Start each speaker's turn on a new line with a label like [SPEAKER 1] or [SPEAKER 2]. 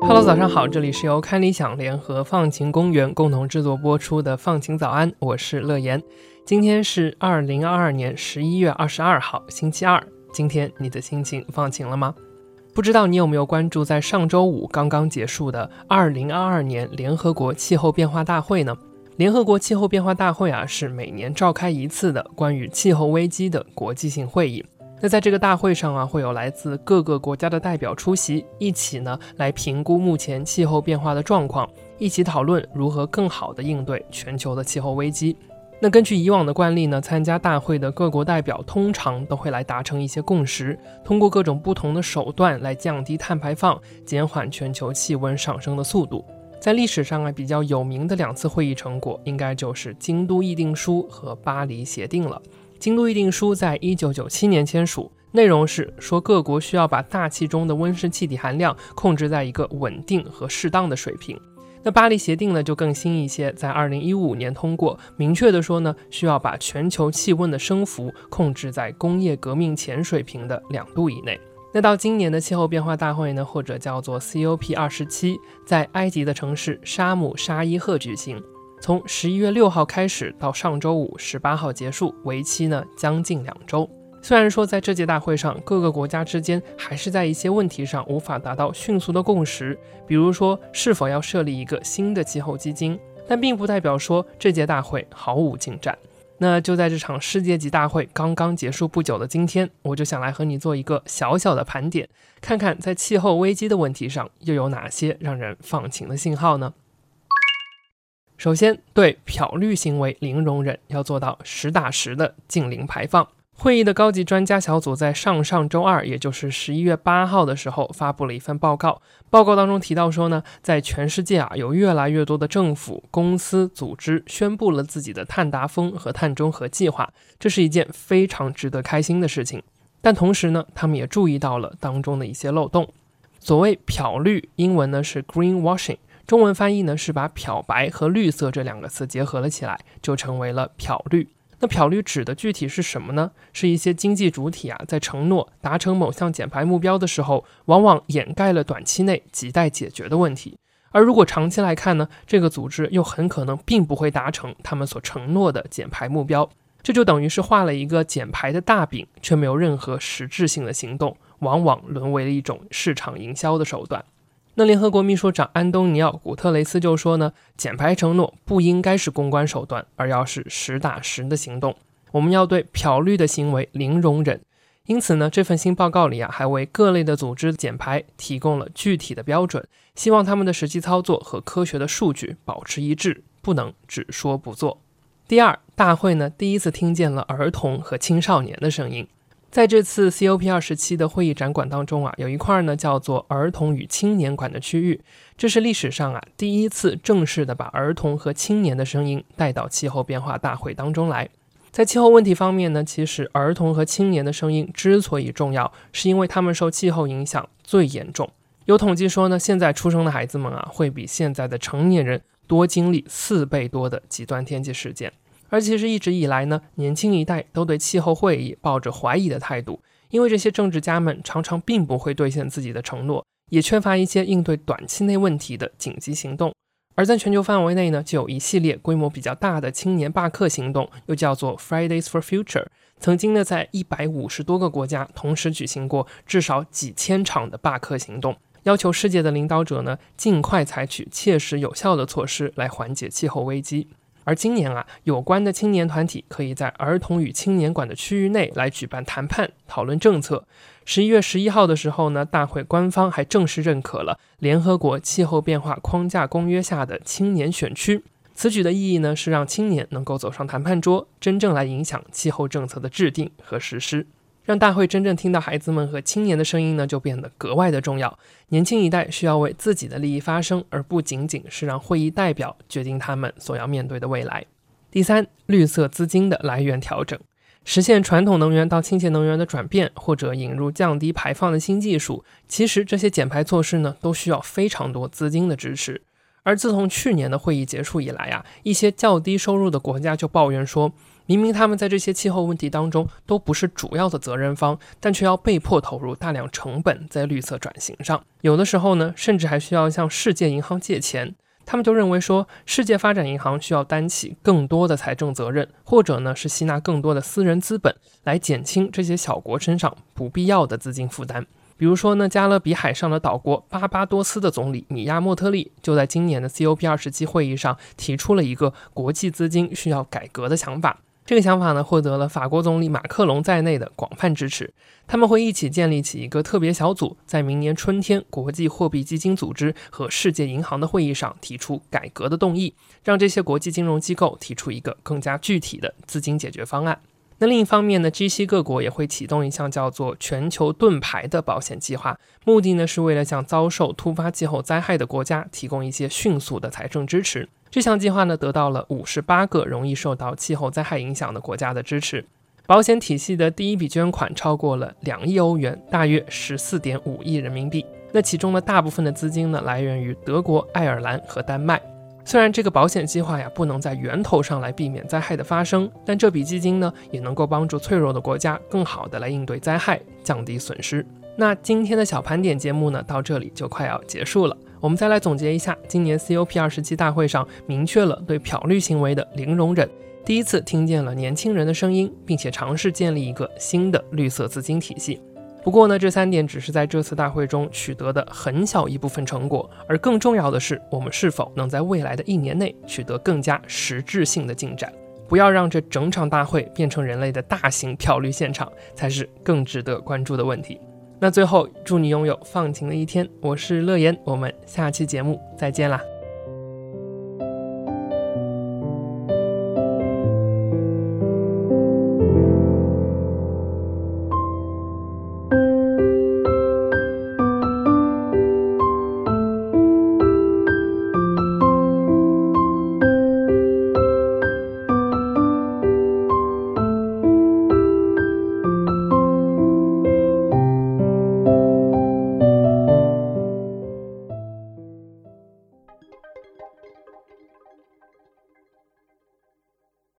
[SPEAKER 1] Hello，早上好，这里是由看理想联合放晴公园共同制作播出的《放晴早安》，我是乐言。今天是二零二二年十一月二十二号，星期二。今天你的心情放晴了吗？不知道你有没有关注在上周五刚刚结束的二零二二年联合国气候变化大会呢？联合国气候变化大会啊，是每年召开一次的关于气候危机的国际性会议。那在这个大会上啊，会有来自各个国家的代表出席，一起呢来评估目前气候变化的状况，一起讨论如何更好的应对全球的气候危机。那根据以往的惯例呢，参加大会的各国代表通常都会来达成一些共识，通过各种不同的手段来降低碳排放，减缓全球气温上升的速度。在历史上啊，比较有名的两次会议成果，应该就是京都议定书和巴黎协定了。京都议定书在一九九七年签署，内容是说各国需要把大气中的温室气体含量控制在一个稳定和适当的水平。那巴黎协定呢就更新一些，在二零一五年通过，明确的说呢，需要把全球气温的升幅控制在工业革命前水平的两度以内。那到今年的气候变化大会呢，或者叫做 COP 二十七，在埃及的城市沙姆沙伊赫举行。从十一月六号开始到上周五十八号结束，为期呢将近两周。虽然说在这届大会上，各个国家之间还是在一些问题上无法达到迅速的共识，比如说是否要设立一个新的气候基金，但并不代表说这届大会毫无进展。那就在这场世界级大会刚刚结束不久的今天，我就想来和你做一个小小的盘点，看看在气候危机的问题上又有哪些让人放晴的信号呢？首先，对漂绿行为零容忍，要做到实打实的净零排放。会议的高级专家小组在上上周二，也就是十一月八号的时候，发布了一份报告。报告当中提到说呢，在全世界啊，有越来越多的政府、公司、组织宣布了自己的碳达峰和碳中和计划，这是一件非常值得开心的事情。但同时呢，他们也注意到了当中的一些漏洞。所谓漂绿，英文呢是 greenwashing。中文翻译呢是把漂白和绿色这两个词结合了起来，就成为了漂绿。那漂绿指的具体是什么呢？是一些经济主体啊，在承诺达成某项减排目标的时候，往往掩盖了短期内亟待解决的问题。而如果长期来看呢，这个组织又很可能并不会达成他们所承诺的减排目标。这就等于是画了一个减排的大饼，却没有任何实质性的行动，往往沦为了一种市场营销的手段。那联合国秘书长安东尼奥·古特雷斯就说呢，减排承诺不应该是公关手段，而要是实打实的行动。我们要对漂绿的行为零容忍。因此呢，这份新报告里啊，还为各类的组织减排提供了具体的标准，希望他们的实际操作和科学的数据保持一致，不能只说不做。第二，大会呢第一次听见了儿童和青少年的声音。在这次 COP 二十七的会议展馆当中啊，有一块呢叫做儿童与青年馆的区域，这是历史上啊第一次正式的把儿童和青年的声音带到气候变化大会当中来。在气候问题方面呢，其实儿童和青年的声音之所以重要，是因为他们受气候影响最严重。有统计说呢，现在出生的孩子们啊，会比现在的成年人多经历四倍多的极端天气事件。而其实一直以来呢，年轻一代都对气候会议抱着怀疑的态度，因为这些政治家们常常并不会兑现自己的承诺，也缺乏一些应对短期内问题的紧急行动。而在全球范围内呢，就有一系列规模比较大的青年罢课行动，又叫做 Fridays for Future，曾经呢在一百五十多个国家同时举行过至少几千场的罢课行动，要求世界的领导者呢尽快采取切实有效的措施来缓解气候危机。而今年啊，有关的青年团体可以在儿童与青年馆的区域内来举办谈判、讨论政策。十一月十一号的时候呢，大会官方还正式认可了联合国气候变化框架公约下的青年选区。此举的意义呢，是让青年能够走上谈判桌，真正来影响气候政策的制定和实施。让大会真正听到孩子们和青年的声音呢，就变得格外的重要。年轻一代需要为自己的利益发声，而不仅仅是让会议代表决定他们所要面对的未来。第三，绿色资金的来源调整。实现传统能源到清洁能源的转变，或者引入降低排放的新技术，其实这些减排措施呢，都需要非常多资金的支持。而自从去年的会议结束以来啊，一些较低收入的国家就抱怨说，明明他们在这些气候问题当中都不是主要的责任方，但却要被迫投入大量成本在绿色转型上。有的时候呢，甚至还需要向世界银行借钱。他们就认为说，世界发展银行需要担起更多的财政责任，或者呢是吸纳更多的私人资本，来减轻这些小国身上不必要的资金负担。比如说呢，加勒比海上的岛国巴巴多斯的总理米亚莫特利就在今年的 COP 二十七会议上提出了一个国际资金需要改革的想法。这个想法呢，获得了法国总理马克龙在内的广泛支持。他们会一起建立起一个特别小组，在明年春天国际货币基金组织和世界银行的会议上提出改革的动议，让这些国际金融机构提出一个更加具体的资金解决方案。那另一方面呢，G7 各国也会启动一项叫做“全球盾牌”的保险计划，目的呢是为了向遭受突发气候灾害的国家提供一些迅速的财政支持。这项计划呢得到了五十八个容易受到气候灾害影响的国家的支持。保险体系的第一笔捐款超过了两亿欧元，大约十四点五亿人民币。那其中的大部分的资金呢来源于德国、爱尔兰和丹麦。虽然这个保险计划呀不能在源头上来避免灾害的发生，但这笔基金呢也能够帮助脆弱的国家更好的来应对灾害，降低损失。那今天的小盘点节目呢到这里就快要结束了，我们再来总结一下，今年 COP 二十七大会上明确了对漂绿行为的零容忍，第一次听见了年轻人的声音，并且尝试建立一个新的绿色资金体系。不过呢，这三点只是在这次大会中取得的很小一部分成果，而更重要的是，我们是否能在未来的一年内取得更加实质性的进展？不要让这整场大会变成人类的大型漂绿现场，才是更值得关注的问题。那最后，祝你拥有放晴的一天。我是乐言，我们下期节目再见啦。